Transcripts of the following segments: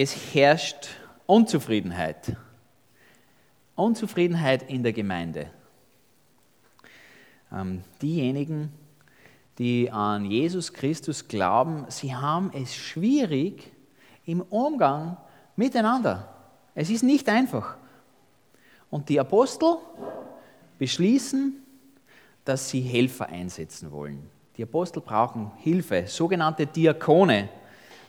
es herrscht Unzufriedenheit. Unzufriedenheit in der Gemeinde. Ähm, diejenigen, die an Jesus Christus glauben, sie haben es schwierig im Umgang miteinander. Es ist nicht einfach. Und die Apostel beschließen, dass sie Helfer einsetzen wollen. Die Apostel brauchen Hilfe, sogenannte Diakone,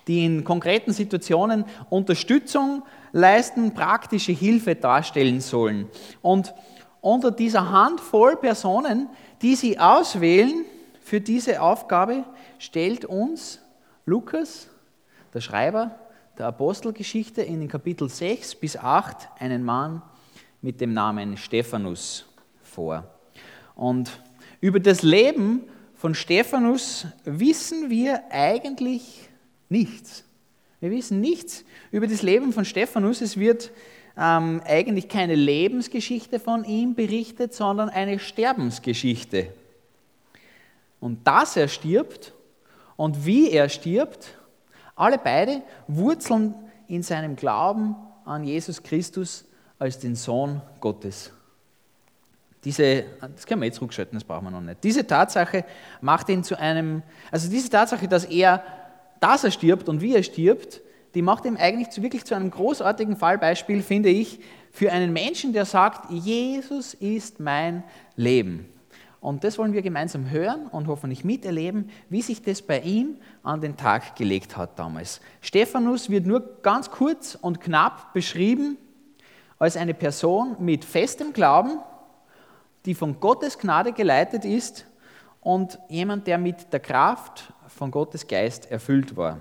die in konkreten Situationen Unterstützung leisten, praktische Hilfe darstellen sollen. Und unter dieser Handvoll Personen, die sie auswählen für diese Aufgabe, stellt uns Lukas, der Schreiber der Apostelgeschichte, in den Kapitel 6 bis 8 einen Mann mit dem Namen Stephanus vor. Und über das Leben von Stephanus wissen wir eigentlich nichts. Wir wissen nichts über das Leben von Stephanus. Es wird ähm, eigentlich keine Lebensgeschichte von ihm berichtet, sondern eine Sterbensgeschichte. Und dass er stirbt und wie er stirbt, alle beide wurzeln in seinem Glauben an Jesus Christus als den Sohn Gottes. Diese, das können wir jetzt rückschalten, das brauchen wir noch nicht. Diese Tatsache macht ihn zu einem, also diese Tatsache, dass er, dass er stirbt und wie er stirbt, die macht ihn eigentlich zu, wirklich zu einem großartigen Fallbeispiel, finde ich, für einen Menschen, der sagt, Jesus ist mein Leben. Und das wollen wir gemeinsam hören und hoffentlich miterleben, wie sich das bei ihm an den Tag gelegt hat damals. Stephanus wird nur ganz kurz und knapp beschrieben als eine Person mit festem Glauben, die von Gottes Gnade geleitet ist und jemand, der mit der Kraft von Gottes Geist erfüllt war.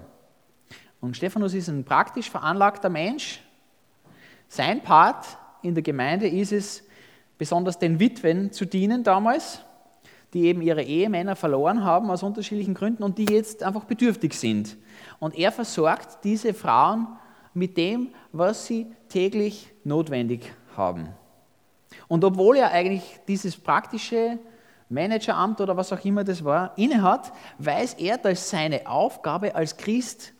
Und Stephanus ist ein praktisch veranlagter Mensch. Sein Part in der Gemeinde ist es, besonders den Witwen zu dienen damals, die eben ihre Ehemänner verloren haben aus unterschiedlichen Gründen und die jetzt einfach bedürftig sind. Und er versorgt diese Frauen mit dem, was sie täglich notwendig haben. Und obwohl er eigentlich dieses praktische Manageramt oder was auch immer das war, innehat, weiß er, dass seine Aufgabe als Christ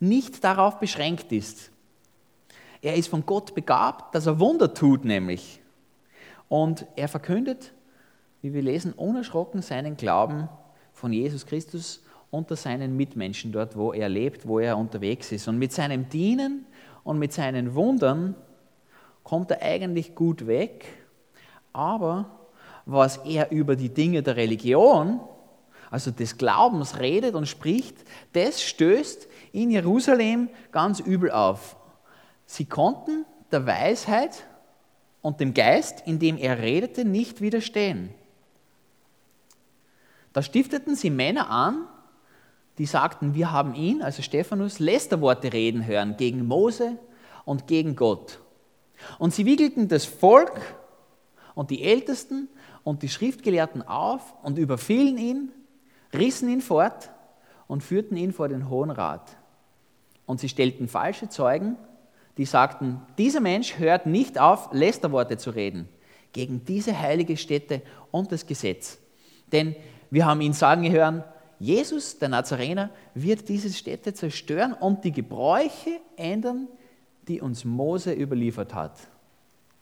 nicht darauf beschränkt ist. Er ist von Gott begabt, dass er Wunder tut, nämlich. Und er verkündet, wie wir lesen, unerschrocken seinen Glauben von Jesus Christus unter seinen Mitmenschen dort, wo er lebt, wo er unterwegs ist. Und mit seinem Dienen und mit seinen Wundern kommt er eigentlich gut weg, aber was er über die Dinge der Religion, also des Glaubens redet und spricht, das stößt in Jerusalem ganz übel auf. Sie konnten der Weisheit und dem Geist, in dem er redete, nicht widerstehen. Da stifteten sie Männer an, die sagten, wir haben ihn, also Stephanus, Lästerworte reden hören gegen Mose und gegen Gott. Und sie wickelten das Volk und die Ältesten und die Schriftgelehrten auf und überfielen ihn, rissen ihn fort und führten ihn vor den Hohen Rat. Und sie stellten falsche Zeugen, die sagten, dieser Mensch hört nicht auf, Lästerworte zu reden gegen diese heilige Stätte und das Gesetz. Denn wir haben ihn sagen hören, Jesus, der Nazarener, wird diese Städte zerstören und die Gebräuche ändern, die uns Mose überliefert hat.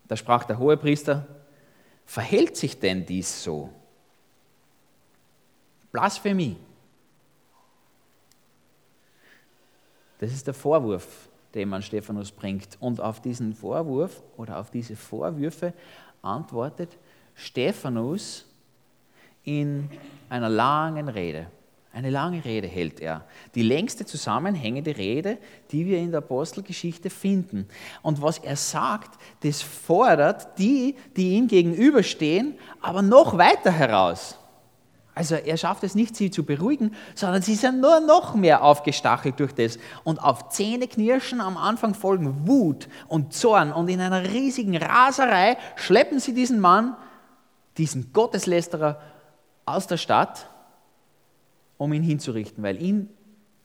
Da sprach der Hohepriester, verhält sich denn dies so? Blasphemie. Das ist der Vorwurf, den man Stephanus bringt. Und auf diesen Vorwurf oder auf diese Vorwürfe antwortet Stephanus in einer langen Rede. Eine lange Rede hält er. Die längste zusammenhängende Rede, die wir in der Apostelgeschichte finden. Und was er sagt, das fordert die, die ihm gegenüberstehen, aber noch weiter heraus. Also er schafft es nicht, sie zu beruhigen, sondern sie sind nur noch mehr aufgestachelt durch das. Und auf Zähneknirschen am Anfang folgen Wut und Zorn. Und in einer riesigen Raserei schleppen sie diesen Mann, diesen Gotteslästerer, aus der Stadt um ihn hinzurichten, weil ihn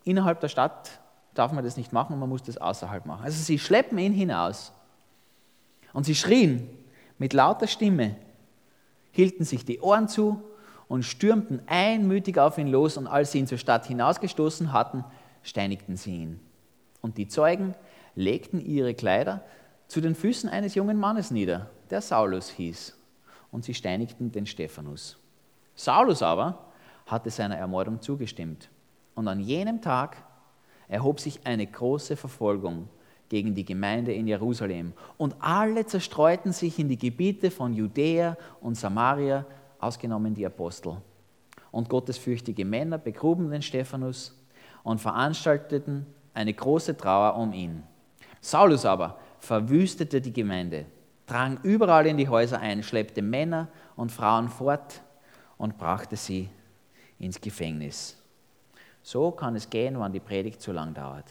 innerhalb der Stadt darf man das nicht machen und man muss das außerhalb machen. Also sie schleppen ihn hinaus und sie schrien mit lauter Stimme, hielten sich die Ohren zu und stürmten einmütig auf ihn los und als sie ihn zur Stadt hinausgestoßen hatten, steinigten sie ihn. Und die Zeugen legten ihre Kleider zu den Füßen eines jungen Mannes nieder, der Saulus hieß, und sie steinigten den Stephanus. Saulus aber hatte seiner Ermordung zugestimmt. Und an jenem Tag erhob sich eine große Verfolgung gegen die Gemeinde in Jerusalem. Und alle zerstreuten sich in die Gebiete von Judäa und Samaria, ausgenommen die Apostel. Und gottesfürchtige Männer begruben den Stephanus und veranstalteten eine große Trauer um ihn. Saulus aber verwüstete die Gemeinde, drang überall in die Häuser ein, schleppte Männer und Frauen fort und brachte sie ins Gefängnis. So kann es gehen, wenn die Predigt zu lang dauert.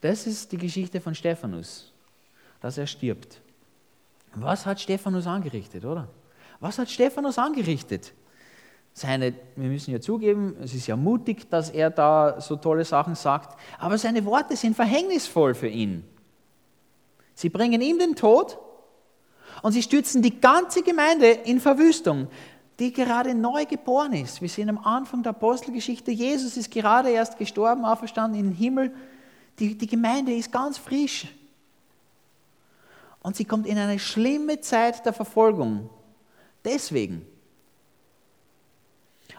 Das ist die Geschichte von Stephanus, dass er stirbt. Was hat Stephanus angerichtet, oder? Was hat Stephanus angerichtet? Seine, wir müssen ja zugeben, es ist ja mutig, dass er da so tolle Sachen sagt, aber seine Worte sind verhängnisvoll für ihn. Sie bringen ihm den Tod und sie stürzen die ganze Gemeinde in Verwüstung, die gerade neu geboren ist. Wir sehen am Anfang der Apostelgeschichte, Jesus ist gerade erst gestorben, auferstanden in den Himmel. Die, die Gemeinde ist ganz frisch. Und sie kommt in eine schlimme Zeit der Verfolgung. Deswegen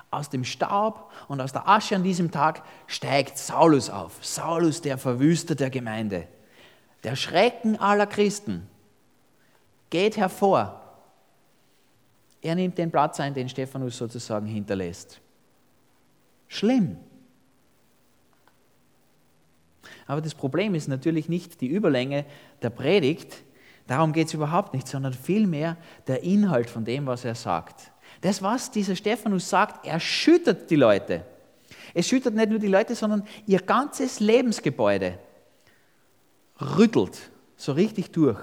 aus dem Staub und aus der Asche an diesem Tag steigt Saulus auf. Saulus, der Verwüster der Gemeinde. Der Schrecken aller Christen geht hervor. Er nimmt den Platz ein, den Stephanus sozusagen hinterlässt. Schlimm. Aber das Problem ist natürlich nicht die Überlänge der Predigt, darum geht es überhaupt nicht, sondern vielmehr der Inhalt von dem, was er sagt. Das, was dieser Stephanus sagt, erschüttert die Leute. Es schüttert nicht nur die Leute, sondern ihr ganzes Lebensgebäude rüttelt so richtig durch.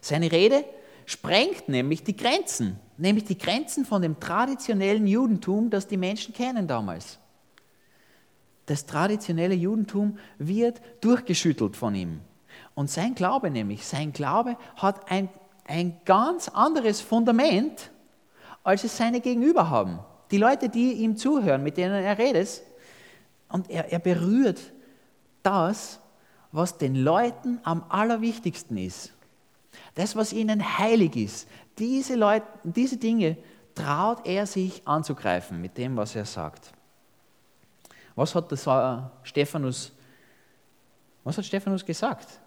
Seine Rede sprengt nämlich die Grenzen, nämlich die Grenzen von dem traditionellen Judentum, das die Menschen kennen damals. Das traditionelle Judentum wird durchgeschüttelt von ihm. Und sein Glaube nämlich, sein Glaube hat ein, ein ganz anderes Fundament als es seine Gegenüber haben. Die Leute, die ihm zuhören, mit denen er redet, und er, er berührt das, was den Leuten am allerwichtigsten ist. Das, was ihnen heilig ist. Diese, Leute, diese Dinge traut er sich anzugreifen mit dem, was er sagt. Was hat das Stephanus, was hat Stephanus gesagt?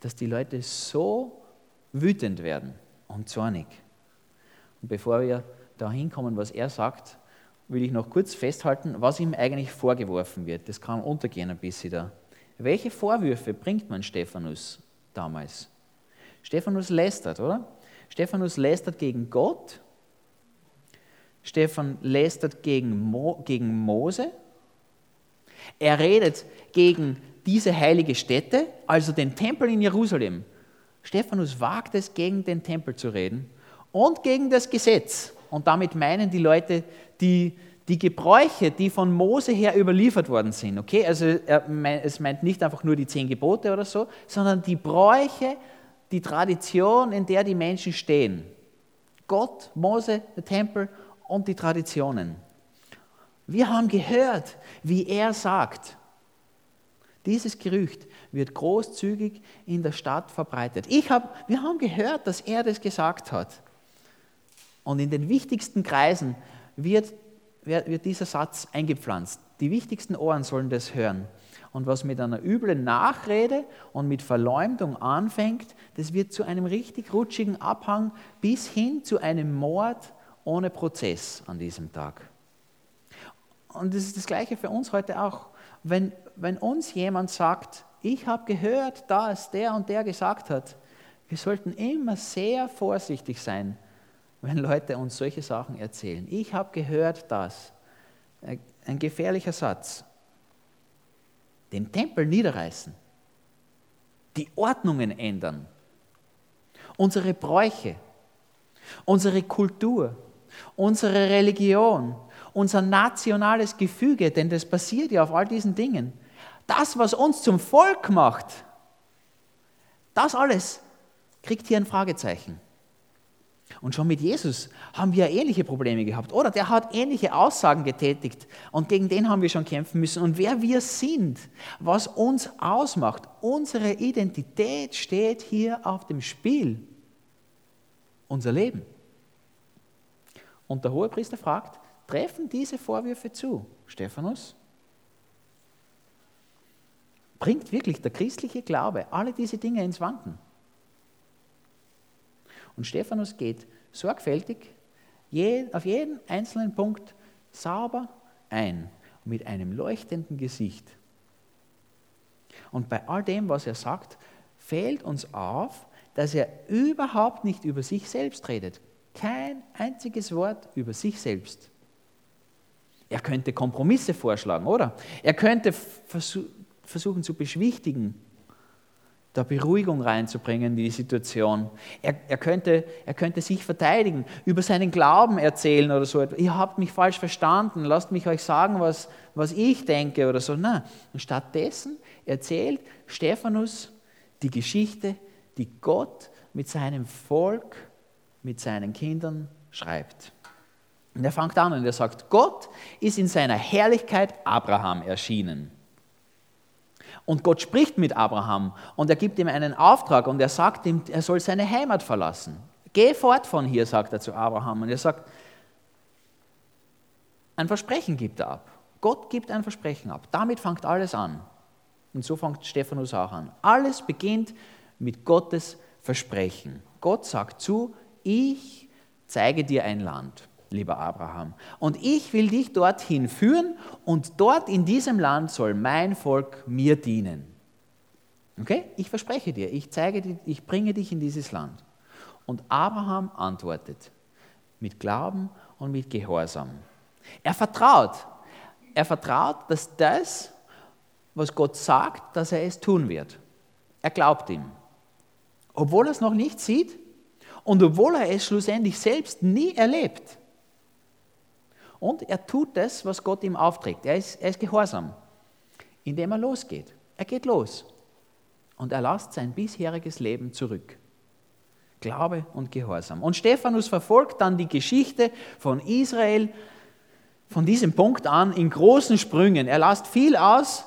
Dass die Leute so wütend werden und zornig. Und bevor wir da hinkommen, was er sagt, will ich noch kurz festhalten, was ihm eigentlich vorgeworfen wird. Das kann untergehen ein bisschen da. Welche Vorwürfe bringt man Stephanus damals? Stephanus lästert, oder? Stephanus lästert gegen Gott. Stephan lästert gegen, Mo, gegen Mose. Er redet gegen diese heilige Stätte, also den Tempel in Jerusalem. Stephanus wagt es, gegen den Tempel zu reden und gegen das Gesetz. Und damit meinen die Leute die, die Gebräuche, die von Mose her überliefert worden sind. Okay, also es meint nicht einfach nur die zehn Gebote oder so, sondern die Bräuche, die Tradition, in der die Menschen stehen. Gott, Mose, der Tempel und die Traditionen. Wir haben gehört, wie er sagt, dieses Gerücht wird großzügig in der Stadt verbreitet. Ich hab, wir haben gehört, dass er das gesagt hat. Und in den wichtigsten Kreisen wird, wird dieser Satz eingepflanzt. Die wichtigsten Ohren sollen das hören. Und was mit einer üblen Nachrede und mit Verleumdung anfängt, das wird zu einem richtig rutschigen Abhang bis hin zu einem Mord ohne Prozess an diesem Tag. Und das ist das Gleiche für uns heute auch. Wenn, wenn uns jemand sagt, ich habe gehört, dass der und der gesagt hat, wir sollten immer sehr vorsichtig sein, wenn Leute uns solche Sachen erzählen. Ich habe gehört, dass ein gefährlicher Satz, den Tempel niederreißen, die Ordnungen ändern, unsere Bräuche, unsere Kultur, unsere Religion, unser nationales Gefüge, denn das basiert ja auf all diesen Dingen. Das, was uns zum Volk macht, das alles kriegt hier ein Fragezeichen. Und schon mit Jesus haben wir ähnliche Probleme gehabt. Oder der hat ähnliche Aussagen getätigt und gegen den haben wir schon kämpfen müssen. Und wer wir sind, was uns ausmacht, unsere Identität steht hier auf dem Spiel. Unser Leben. Und der Hohepriester fragt, treffen diese Vorwürfe zu, Stephanus? Bringt wirklich der christliche Glaube alle diese Dinge ins Wanken? Und Stephanus geht sorgfältig auf jeden einzelnen Punkt sauber ein, mit einem leuchtenden Gesicht. Und bei all dem, was er sagt, fällt uns auf, dass er überhaupt nicht über sich selbst redet. Kein einziges Wort über sich selbst. Er könnte Kompromisse vorschlagen, oder? Er könnte versuchen zu beschwichtigen, da Beruhigung reinzubringen in die Situation. Er, er, könnte, er könnte sich verteidigen, über seinen Glauben erzählen oder so. Ihr habt mich falsch verstanden, lasst mich euch sagen, was, was ich denke oder so. Nein, und stattdessen erzählt Stephanus die Geschichte, die Gott mit seinem Volk, mit seinen Kindern schreibt. Und er fängt an und er sagt, Gott ist in seiner Herrlichkeit Abraham erschienen. Und Gott spricht mit Abraham und er gibt ihm einen Auftrag und er sagt ihm, er soll seine Heimat verlassen. Geh fort von hier, sagt er zu Abraham. Und er sagt, ein Versprechen gibt er ab. Gott gibt ein Versprechen ab. Damit fängt alles an. Und so fängt Stephanus auch an. Alles beginnt mit Gottes Versprechen. Gott sagt zu, ich zeige dir ein Land lieber Abraham. Und ich will dich dorthin führen und dort in diesem Land soll mein Volk mir dienen. Okay? Ich verspreche dir, ich zeige dir, ich bringe dich in dieses Land. Und Abraham antwortet mit Glauben und mit Gehorsam. Er vertraut. Er vertraut, dass das, was Gott sagt, dass er es tun wird. Er glaubt ihm. Obwohl er es noch nicht sieht und obwohl er es schlussendlich selbst nie erlebt. Und er tut das, was Gott ihm aufträgt. Er ist, er ist gehorsam, indem er losgeht. Er geht los und er lässt sein bisheriges Leben zurück. Glaube und Gehorsam. Und Stephanus verfolgt dann die Geschichte von Israel von diesem Punkt an in großen Sprüngen. Er lässt viel aus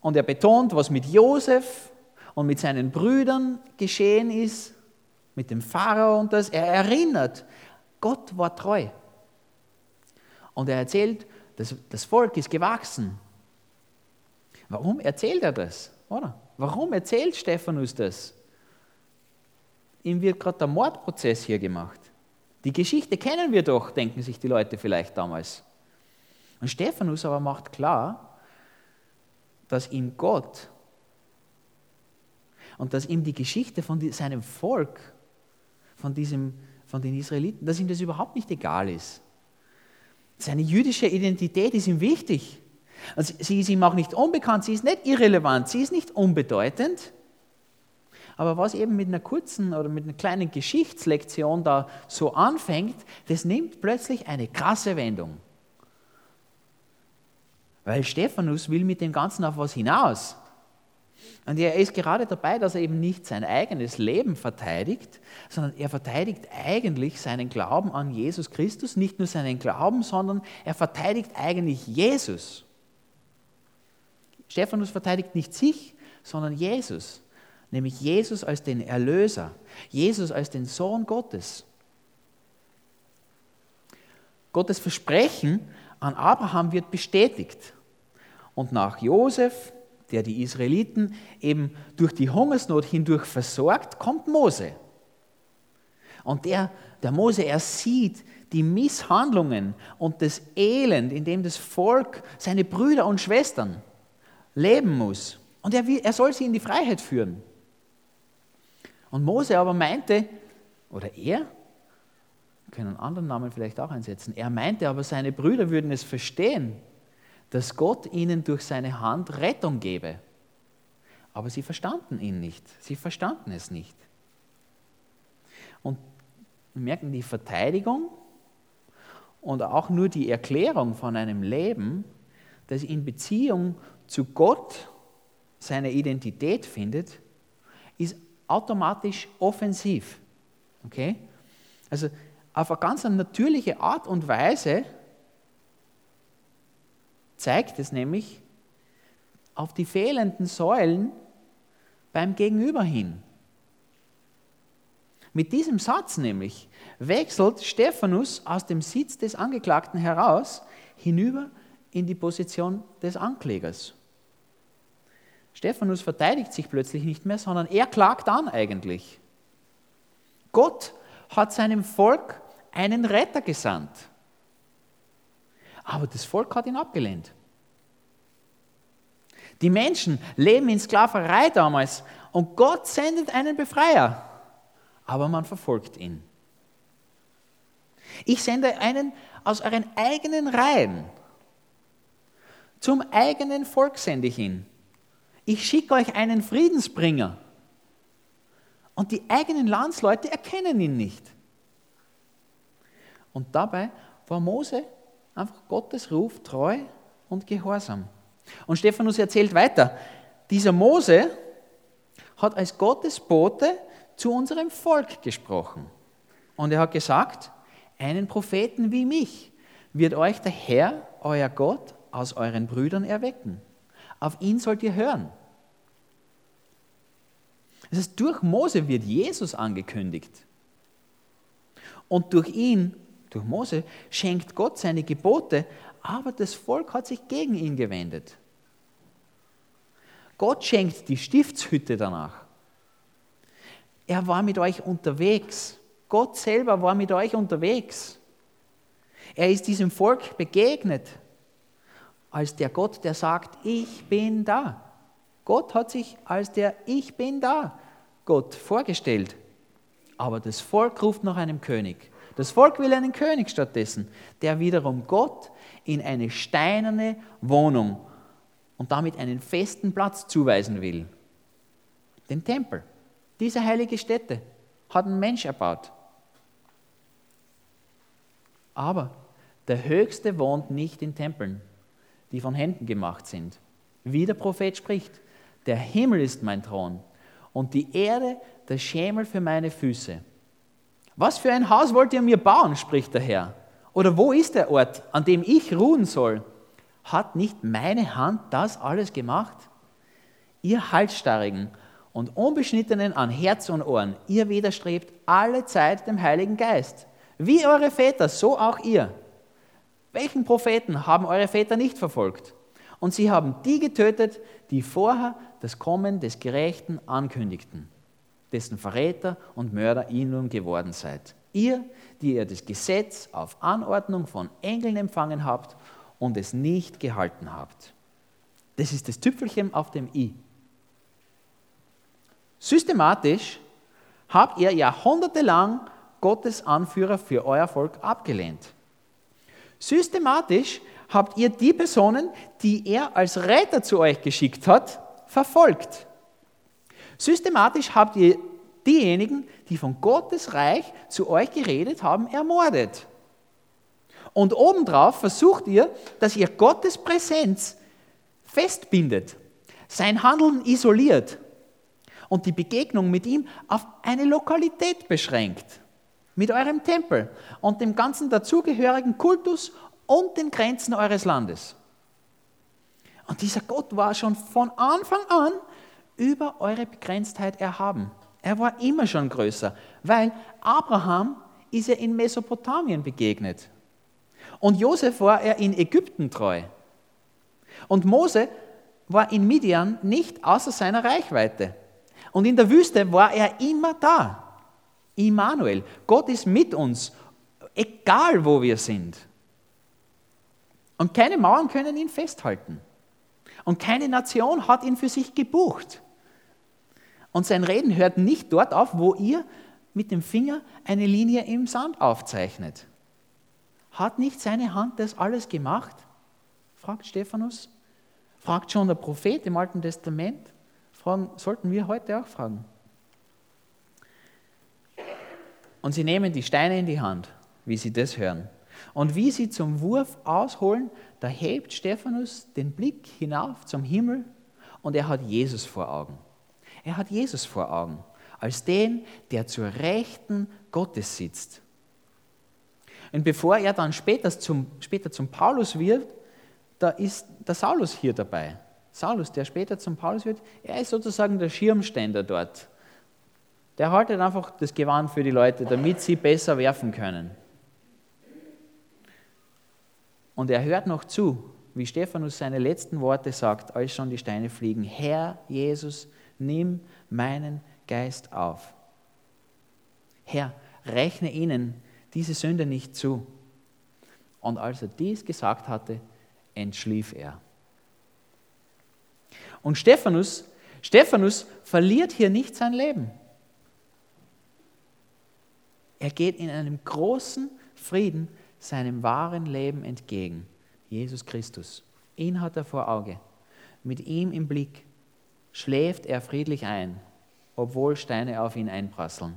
und er betont, was mit Josef und mit seinen Brüdern geschehen ist, mit dem Pharao und das. Er erinnert, Gott war treu. Und er erzählt, das, das Volk ist gewachsen. Warum erzählt er das? Oder? Warum erzählt Stephanus das? Ihm wird gerade der Mordprozess hier gemacht. Die Geschichte kennen wir doch, denken sich die Leute vielleicht damals. Und Stephanus aber macht klar, dass ihm Gott und dass ihm die Geschichte von seinem Volk, von, diesem, von den Israeliten, dass ihm das überhaupt nicht egal ist. Seine jüdische Identität ist ihm wichtig. Also sie ist ihm auch nicht unbekannt, sie ist nicht irrelevant, sie ist nicht unbedeutend. Aber was eben mit einer kurzen oder mit einer kleinen Geschichtslektion da so anfängt, das nimmt plötzlich eine krasse Wendung. Weil Stephanus will mit dem Ganzen auf was hinaus. Und er ist gerade dabei, dass er eben nicht sein eigenes Leben verteidigt, sondern er verteidigt eigentlich seinen Glauben an Jesus Christus, nicht nur seinen Glauben, sondern er verteidigt eigentlich Jesus. Stephanus verteidigt nicht sich, sondern Jesus, nämlich Jesus als den Erlöser, Jesus als den Sohn Gottes. Gottes Versprechen an Abraham wird bestätigt. Und nach Josef, der die Israeliten eben durch die Hungersnot hindurch versorgt, kommt Mose. Und der, der Mose, er sieht die Misshandlungen und das Elend, in dem das Volk, seine Brüder und Schwestern leben muss. Und er, er soll sie in die Freiheit führen. Und Mose aber meinte, oder er, können einen anderen Namen vielleicht auch einsetzen, er meinte aber, seine Brüder würden es verstehen, dass Gott ihnen durch seine Hand Rettung gebe. Aber sie verstanden ihn nicht. Sie verstanden es nicht. Und wir merken die Verteidigung und auch nur die Erklärung von einem Leben, das in Beziehung zu Gott seine Identität findet, ist automatisch offensiv. Okay? Also auf eine ganz natürliche Art und Weise zeigt es nämlich auf die fehlenden Säulen beim Gegenüber hin. Mit diesem Satz nämlich wechselt Stephanus aus dem Sitz des Angeklagten heraus hinüber in die Position des Anklägers. Stephanus verteidigt sich plötzlich nicht mehr, sondern er klagt an eigentlich. Gott hat seinem Volk einen Retter gesandt. Aber das Volk hat ihn abgelehnt. Die Menschen leben in Sklaverei damals und Gott sendet einen Befreier, aber man verfolgt ihn. Ich sende einen aus euren eigenen Reihen. Zum eigenen Volk sende ich ihn. Ich schicke euch einen Friedensbringer. Und die eigenen Landsleute erkennen ihn nicht. Und dabei war Mose einfach Gottes Ruf treu und gehorsam. Und Stephanus erzählt weiter, dieser Mose hat als Gottes Bote zu unserem Volk gesprochen. Und er hat gesagt, einen Propheten wie mich wird euch der Herr, euer Gott, aus euren Brüdern erwecken. Auf ihn sollt ihr hören. Das heißt, durch Mose wird Jesus angekündigt. Und durch ihn, durch Mose, schenkt Gott seine Gebote, aber das Volk hat sich gegen ihn gewendet. Gott schenkt die Stiftshütte danach. Er war mit euch unterwegs. Gott selber war mit euch unterwegs. Er ist diesem Volk begegnet als der Gott, der sagt, ich bin da. Gott hat sich als der Ich bin da Gott vorgestellt. Aber das Volk ruft nach einem König. Das Volk will einen König stattdessen, der wiederum Gott in eine steinerne Wohnung und damit einen festen Platz zuweisen will. Den Tempel. Diese heilige Stätte hat ein Mensch erbaut. Aber der Höchste wohnt nicht in Tempeln, die von Händen gemacht sind. Wie der Prophet spricht, der Himmel ist mein Thron und die Erde der Schemel für meine Füße. Was für ein Haus wollt ihr mir bauen, spricht der Herr. Oder wo ist der Ort, an dem ich ruhen soll? Hat nicht meine Hand das alles gemacht? Ihr Halsstarrigen und Unbeschnittenen an Herz und Ohren, ihr widerstrebt alle Zeit dem Heiligen Geist. Wie eure Väter, so auch ihr. Welchen Propheten haben eure Väter nicht verfolgt? Und sie haben die getötet, die vorher das Kommen des Gerechten ankündigten, dessen Verräter und Mörder ihr nun geworden seid. Ihr, die ihr das Gesetz auf Anordnung von Engeln empfangen habt und es nicht gehalten habt. Das ist das Tüpfelchen auf dem i. Systematisch habt ihr jahrhundertelang Gottes Anführer für euer Volk abgelehnt. Systematisch habt ihr die Personen, die er als Retter zu euch geschickt hat, verfolgt. Systematisch habt ihr diejenigen, die von Gottes Reich zu euch geredet haben, ermordet. Und obendrauf versucht ihr, dass ihr Gottes Präsenz festbindet, sein Handeln isoliert und die Begegnung mit ihm auf eine Lokalität beschränkt, mit eurem Tempel und dem ganzen dazugehörigen Kultus und den Grenzen eures Landes. Und dieser Gott war schon von Anfang an über eure Begrenztheit erhaben. Er war immer schon größer, weil Abraham ist er in Mesopotamien begegnet. Und Josef war er in Ägypten treu. Und Mose war in Midian nicht außer seiner Reichweite. Und in der Wüste war er immer da. Immanuel, Gott ist mit uns, egal wo wir sind. Und keine Mauern können ihn festhalten. Und keine Nation hat ihn für sich gebucht. Und sein Reden hört nicht dort auf, wo ihr mit dem Finger eine Linie im Sand aufzeichnet. Hat nicht seine Hand das alles gemacht? fragt Stephanus. Fragt schon der Prophet im Alten Testament. Fragen, sollten wir heute auch fragen. Und sie nehmen die Steine in die Hand, wie sie das hören. Und wie sie zum Wurf ausholen, da hebt Stephanus den Blick hinauf zum Himmel und er hat Jesus vor Augen. Er hat Jesus vor Augen, als den, der zur Rechten Gottes sitzt Und bevor er dann später zum, später zum Paulus wird, da ist der Saulus hier dabei. Saulus, der später zum Paulus wird, er ist sozusagen der Schirmständer dort. Der haltet einfach das Gewand für die Leute, damit sie besser werfen können. Und er hört noch zu, wie Stephanus seine letzten Worte sagt, als schon die Steine fliegen. Herr Jesus, nimm meinen Geist auf. Herr, rechne ihnen diese Sünde nicht zu. Und als er dies gesagt hatte, entschlief er. Und Stephanus, Stephanus verliert hier nicht sein Leben. Er geht in einem großen Frieden seinem wahren Leben entgegen. Jesus Christus. Ihn hat er vor Auge. Mit ihm im Blick schläft er friedlich ein, obwohl Steine auf ihn einprasseln.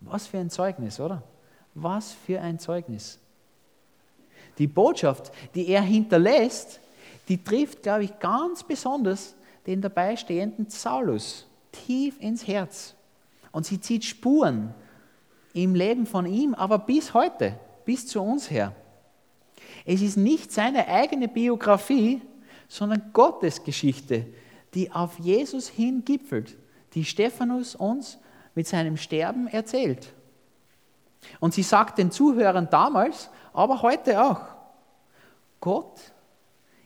Was für ein Zeugnis, oder? Was für ein Zeugnis. Die Botschaft, die er hinterlässt, die trifft, glaube ich, ganz besonders den dabei stehenden Saulus tief ins Herz. Und sie zieht Spuren im Leben von ihm, aber bis heute, bis zu uns her. Es ist nicht seine eigene Biografie, sondern Gottes Geschichte, die auf Jesus hin gipfelt, die Stephanus uns mit seinem Sterben erzählt. Und sie sagt den Zuhörern damals, aber heute auch, Gott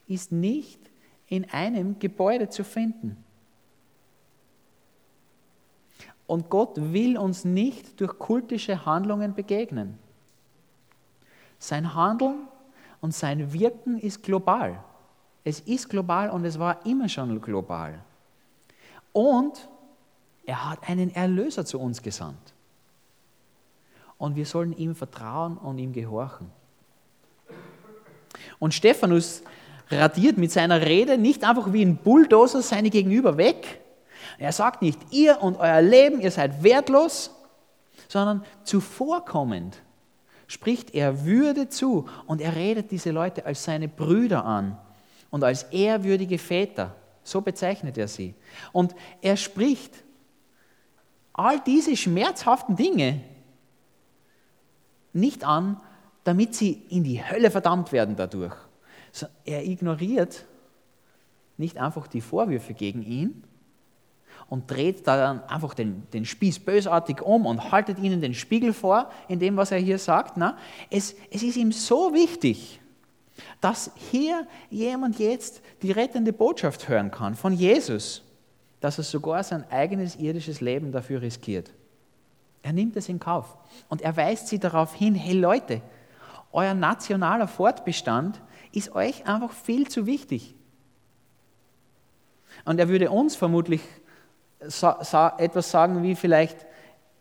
ist nicht in einem Gebäude zu finden. Und Gott will uns nicht durch kultische Handlungen begegnen. Sein Handeln und sein Wirken ist global. Es ist global und es war immer schon global. Und er hat einen Erlöser zu uns gesandt. Und wir sollen ihm vertrauen und ihm gehorchen. Und Stephanus radiert mit seiner Rede nicht einfach wie ein Bulldozer seine Gegenüber weg. Er sagt nicht, ihr und euer Leben, ihr seid wertlos, sondern zuvorkommend spricht er Würde zu und er redet diese Leute als seine Brüder an und als ehrwürdige Väter. So bezeichnet er sie. Und er spricht all diese schmerzhaften Dinge nicht an, damit sie in die Hölle verdammt werden dadurch. Er ignoriert nicht einfach die Vorwürfe gegen ihn, und dreht dann einfach den, den Spieß bösartig um und haltet ihnen den Spiegel vor, in dem, was er hier sagt. Na, es, es ist ihm so wichtig, dass hier jemand jetzt die rettende Botschaft hören kann von Jesus, dass er sogar sein eigenes irdisches Leben dafür riskiert. Er nimmt es in Kauf und er weist sie darauf hin, hey Leute, euer nationaler Fortbestand ist euch einfach viel zu wichtig. Und er würde uns vermutlich etwas sagen wie vielleicht,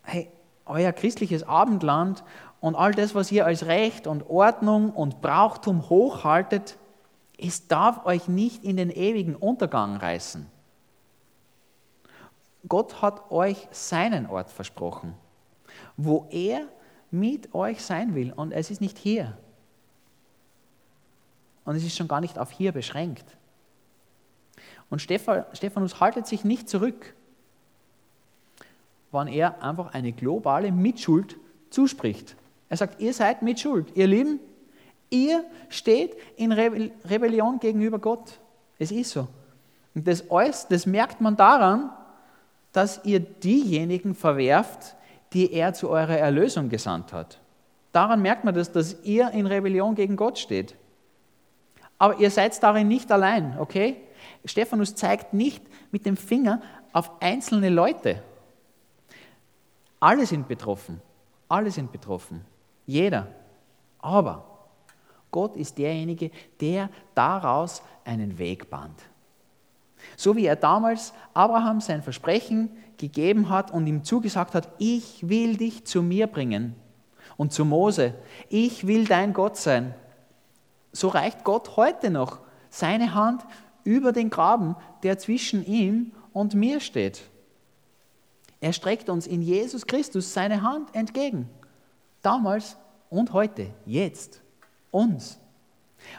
hey, euer christliches Abendland und all das, was ihr als Recht und Ordnung und Brauchtum hochhaltet, es darf euch nicht in den ewigen Untergang reißen. Gott hat euch seinen Ort versprochen, wo er mit euch sein will. Und es ist nicht hier. Und es ist schon gar nicht auf hier beschränkt. Und Stephanus haltet sich nicht zurück wann er einfach eine globale Mitschuld zuspricht. Er sagt, ihr seid Mitschuld. Ihr Lieben, ihr steht in Rebellion gegenüber Gott. Es ist so. Und das alles, das merkt man daran, dass ihr diejenigen verwerft, die er zu eurer Erlösung gesandt hat. Daran merkt man das, dass ihr in Rebellion gegen Gott steht. Aber ihr seid darin nicht allein, okay? Stephanus zeigt nicht mit dem Finger auf einzelne Leute, alle sind betroffen. Alle sind betroffen. Jeder. Aber Gott ist derjenige, der daraus einen Weg bahnt. So wie er damals Abraham sein Versprechen gegeben hat und ihm zugesagt hat, ich will dich zu mir bringen. Und zu Mose, ich will dein Gott sein. So reicht Gott heute noch seine Hand über den Graben, der zwischen ihm und mir steht. Er streckt uns in Jesus Christus seine Hand entgegen. Damals und heute, jetzt, uns.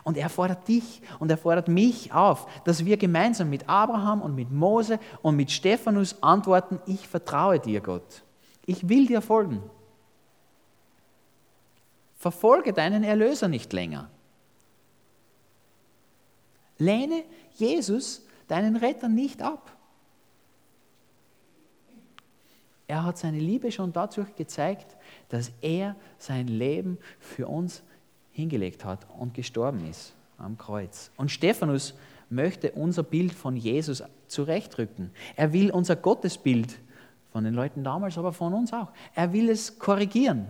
Und er fordert dich und er fordert mich auf, dass wir gemeinsam mit Abraham und mit Mose und mit Stephanus antworten, ich vertraue dir, Gott. Ich will dir folgen. Verfolge deinen Erlöser nicht länger. Lehne Jesus, deinen Retter, nicht ab. Er hat seine Liebe schon dadurch gezeigt, dass er sein Leben für uns hingelegt hat und gestorben ist am Kreuz. Und Stephanus möchte unser Bild von Jesus zurechtrücken. Er will unser Gottesbild von den Leuten damals, aber von uns auch. Er will es korrigieren.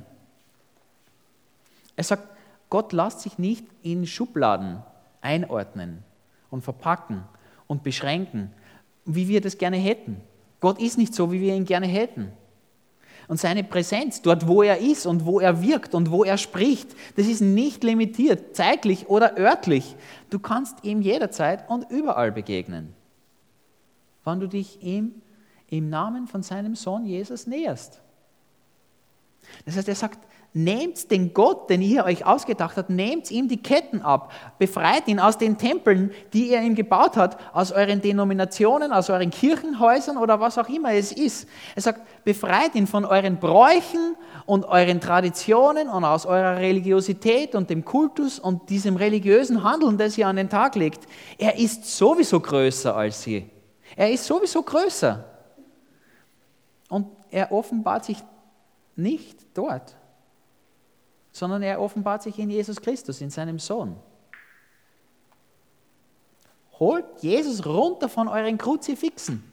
Er sagt, Gott lässt sich nicht in Schubladen einordnen und verpacken und beschränken, wie wir das gerne hätten. Gott ist nicht so, wie wir ihn gerne hätten. Und seine Präsenz, dort wo er ist und wo er wirkt und wo er spricht, das ist nicht limitiert, zeitlich oder örtlich. Du kannst ihm jederzeit und überall begegnen, wann du dich ihm im Namen von seinem Sohn Jesus näherst. Das heißt, er sagt, Nehmt den Gott, den ihr euch ausgedacht habt, nehmt ihm die Ketten ab, befreit ihn aus den Tempeln, die ihr ihm gebaut habt, aus euren Denominationen, aus euren Kirchenhäusern oder was auch immer es ist. Er sagt, befreit ihn von euren Bräuchen und euren Traditionen und aus eurer Religiosität und dem Kultus und diesem religiösen Handeln, das ihr an den Tag legt. Er ist sowieso größer als sie. Er ist sowieso größer. Und er offenbart sich nicht dort sondern er offenbart sich in Jesus Christus, in seinem Sohn. Holt Jesus runter von euren Kruzifixen.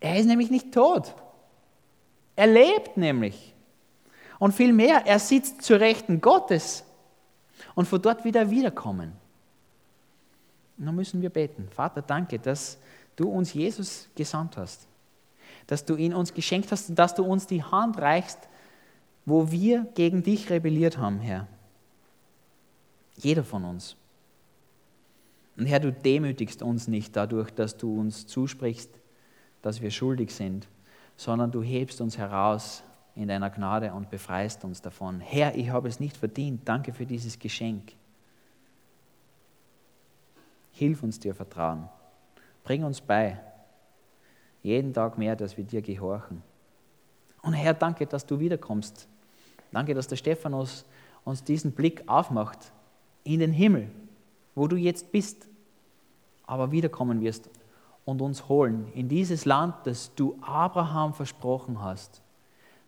Er ist nämlich nicht tot. Er lebt nämlich. Und vielmehr, er sitzt zur Rechten Gottes und von dort wieder wiederkommen. Dann müssen wir beten. Vater, danke, dass du uns Jesus gesandt hast, dass du ihn uns geschenkt hast und dass du uns die Hand reichst, wo wir gegen dich rebelliert haben, Herr. Jeder von uns. Und Herr, du demütigst uns nicht dadurch, dass du uns zusprichst, dass wir schuldig sind, sondern du hebst uns heraus in deiner Gnade und befreist uns davon. Herr, ich habe es nicht verdient. Danke für dieses Geschenk. Hilf uns dir vertrauen. Bring uns bei, jeden Tag mehr, dass wir dir gehorchen. Und Herr, danke, dass du wiederkommst Danke, dass der Stephanus uns diesen Blick aufmacht in den Himmel, wo du jetzt bist, aber wiederkommen wirst und uns holen in dieses Land, das du Abraham versprochen hast.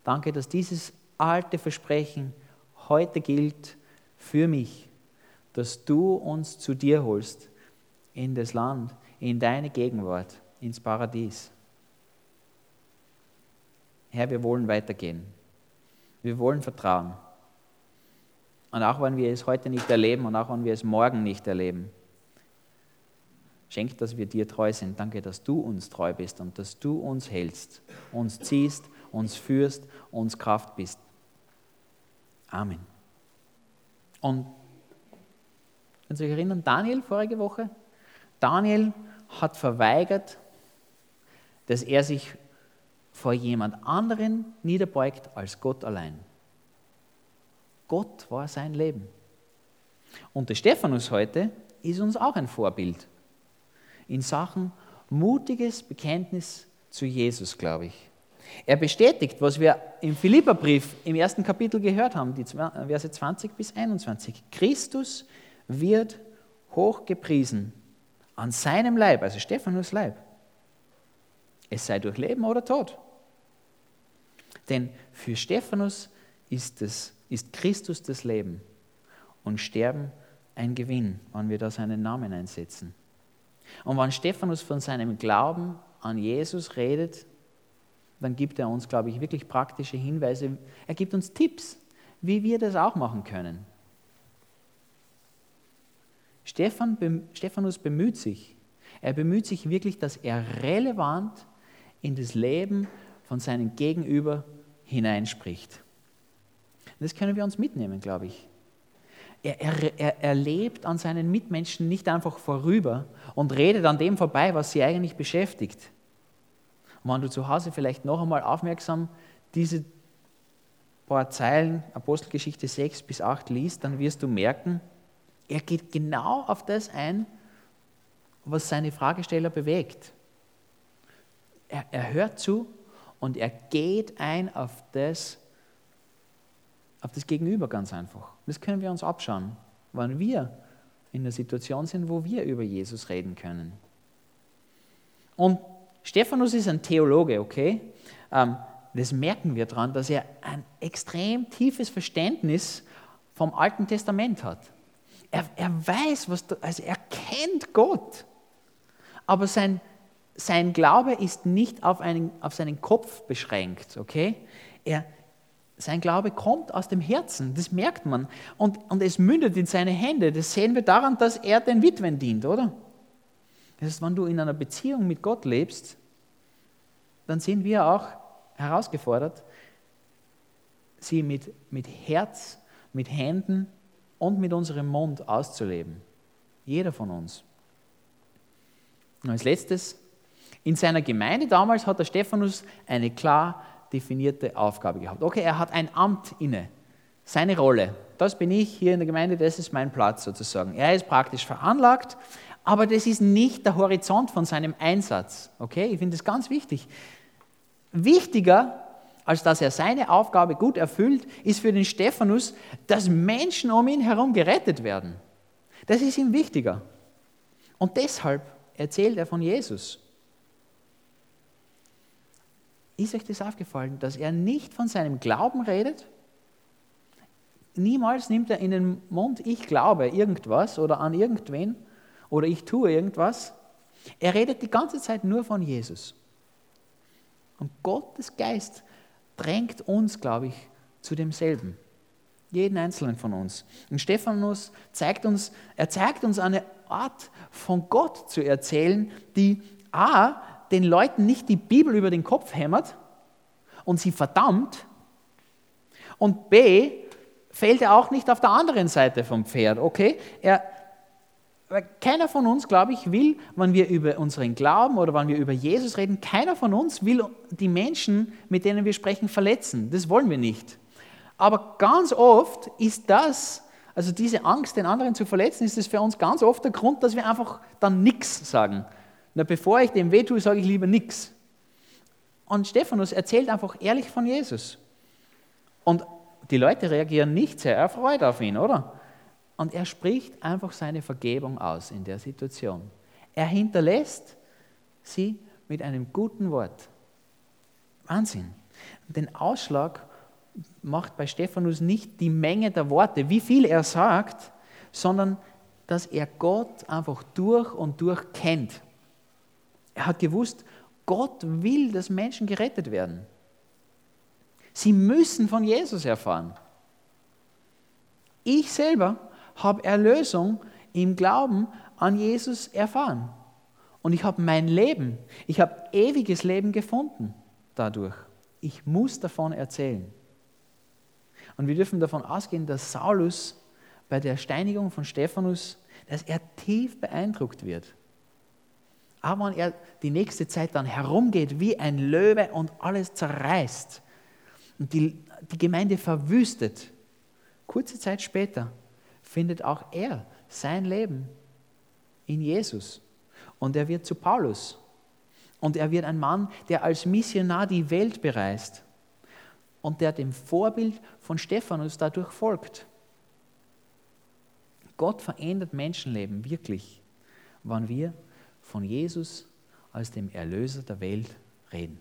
Danke, dass dieses alte Versprechen heute gilt für mich, dass du uns zu dir holst in das Land, in deine Gegenwart, ins Paradies. Herr, wir wollen weitergehen. Wir wollen vertrauen. Und auch wenn wir es heute nicht erleben und auch wenn wir es morgen nicht erleben, schenk, dass wir dir treu sind. Danke, dass du uns treu bist und dass du uns hältst, uns ziehst, uns führst, uns Kraft bist. Amen. Und können Sie sich erinnern, Daniel vorige Woche? Daniel hat verweigert, dass er sich vor jemand anderen niederbeugt als Gott allein. Gott war sein Leben. Und der Stephanus heute ist uns auch ein Vorbild in Sachen mutiges Bekenntnis zu Jesus, glaube ich. Er bestätigt, was wir im Philipperbrief im ersten Kapitel gehört haben, die Verse 20 bis 21. Christus wird hochgepriesen an seinem Leib, also Stephanus Leib. Es sei durch Leben oder Tod. Denn für Stephanus ist, es, ist Christus das Leben und Sterben ein Gewinn, wenn wir da seinen Namen einsetzen. Und wenn Stephanus von seinem Glauben an Jesus redet, dann gibt er uns, glaube ich, wirklich praktische Hinweise. Er gibt uns Tipps, wie wir das auch machen können. Stephan, Stephanus bemüht sich. Er bemüht sich wirklich, dass er relevant in das Leben von seinem Gegenüber hineinspricht. das können wir uns mitnehmen, glaube ich. Er, er, er, er lebt an seinen Mitmenschen nicht einfach vorüber und redet an dem vorbei, was sie eigentlich beschäftigt. Und wenn du zu Hause vielleicht noch einmal aufmerksam diese paar Zeilen Apostelgeschichte 6 bis 8 liest, dann wirst du merken, er geht genau auf das ein, was seine Fragesteller bewegt. Er, er hört zu und er geht ein auf das, auf das Gegenüber ganz einfach. Das können wir uns abschauen, wann wir in der Situation sind, wo wir über Jesus reden können. Und Stephanus ist ein Theologe, okay? Ähm, das merken wir daran, dass er ein extrem tiefes Verständnis vom Alten Testament hat. Er, er weiß, was, also er kennt Gott. Aber sein, sein Glaube ist nicht auf, einen, auf seinen Kopf beschränkt, okay? Er, sein Glaube kommt aus dem Herzen, das merkt man. Und, und es mündet in seine Hände. Das sehen wir daran, dass er den Witwen dient, oder? Das heißt, wenn du in einer Beziehung mit Gott lebst, dann sind wir auch herausgefordert, sie mit, mit Herz, mit Händen und mit unserem Mund auszuleben. Jeder von uns. Und als letztes, in seiner Gemeinde damals hat der Stephanus eine klar definierte Aufgabe gehabt. Okay, er hat ein Amt inne, seine Rolle. Das bin ich hier in der Gemeinde, das ist mein Platz sozusagen. Er ist praktisch veranlagt, aber das ist nicht der Horizont von seinem Einsatz. Okay, ich finde das ganz wichtig. Wichtiger, als dass er seine Aufgabe gut erfüllt, ist für den Stephanus, dass Menschen um ihn herum gerettet werden. Das ist ihm wichtiger. Und deshalb erzählt er von Jesus. Ist euch das aufgefallen, dass er nicht von seinem Glauben redet? Niemals nimmt er in den Mund, ich glaube irgendwas oder an irgendwen oder ich tue irgendwas. Er redet die ganze Zeit nur von Jesus. Und Gottes Geist drängt uns, glaube ich, zu demselben. Jeden einzelnen von uns. Und Stephanus zeigt uns, er zeigt uns eine Art von Gott zu erzählen, die A, den Leuten nicht die Bibel über den Kopf hämmert und sie verdammt, und B, fällt er auch nicht auf der anderen Seite vom Pferd, okay? Er, keiner von uns, glaube ich, will, wenn wir über unseren Glauben oder wenn wir über Jesus reden, keiner von uns will die Menschen, mit denen wir sprechen, verletzen. Das wollen wir nicht. Aber ganz oft ist das, also diese Angst, den anderen zu verletzen, ist das für uns ganz oft der Grund, dass wir einfach dann nichts sagen. Na, bevor ich dem weh tue, sage ich lieber nichts. Und Stephanus erzählt einfach ehrlich von Jesus. Und die Leute reagieren nicht sehr erfreut auf ihn, oder? Und er spricht einfach seine Vergebung aus in der Situation. Er hinterlässt sie mit einem guten Wort. Wahnsinn. Den Ausschlag macht bei Stephanus nicht die Menge der Worte, wie viel er sagt, sondern dass er Gott einfach durch und durch kennt. Er hat gewusst, Gott will, dass Menschen gerettet werden. Sie müssen von Jesus erfahren. Ich selber habe Erlösung im Glauben an Jesus erfahren. Und ich habe mein Leben, ich habe ewiges Leben gefunden dadurch. Ich muss davon erzählen. Und wir dürfen davon ausgehen, dass Saulus bei der Steinigung von Stephanus, dass er tief beeindruckt wird. Aber wenn er die nächste Zeit dann herumgeht wie ein Löwe und alles zerreißt und die, die Gemeinde verwüstet, kurze Zeit später findet auch er sein Leben in Jesus. Und er wird zu Paulus. Und er wird ein Mann, der als Missionar die Welt bereist und der dem Vorbild von Stephanus dadurch folgt. Gott verändert Menschenleben wirklich, wann wir von Jesus als dem Erlöser der Welt reden.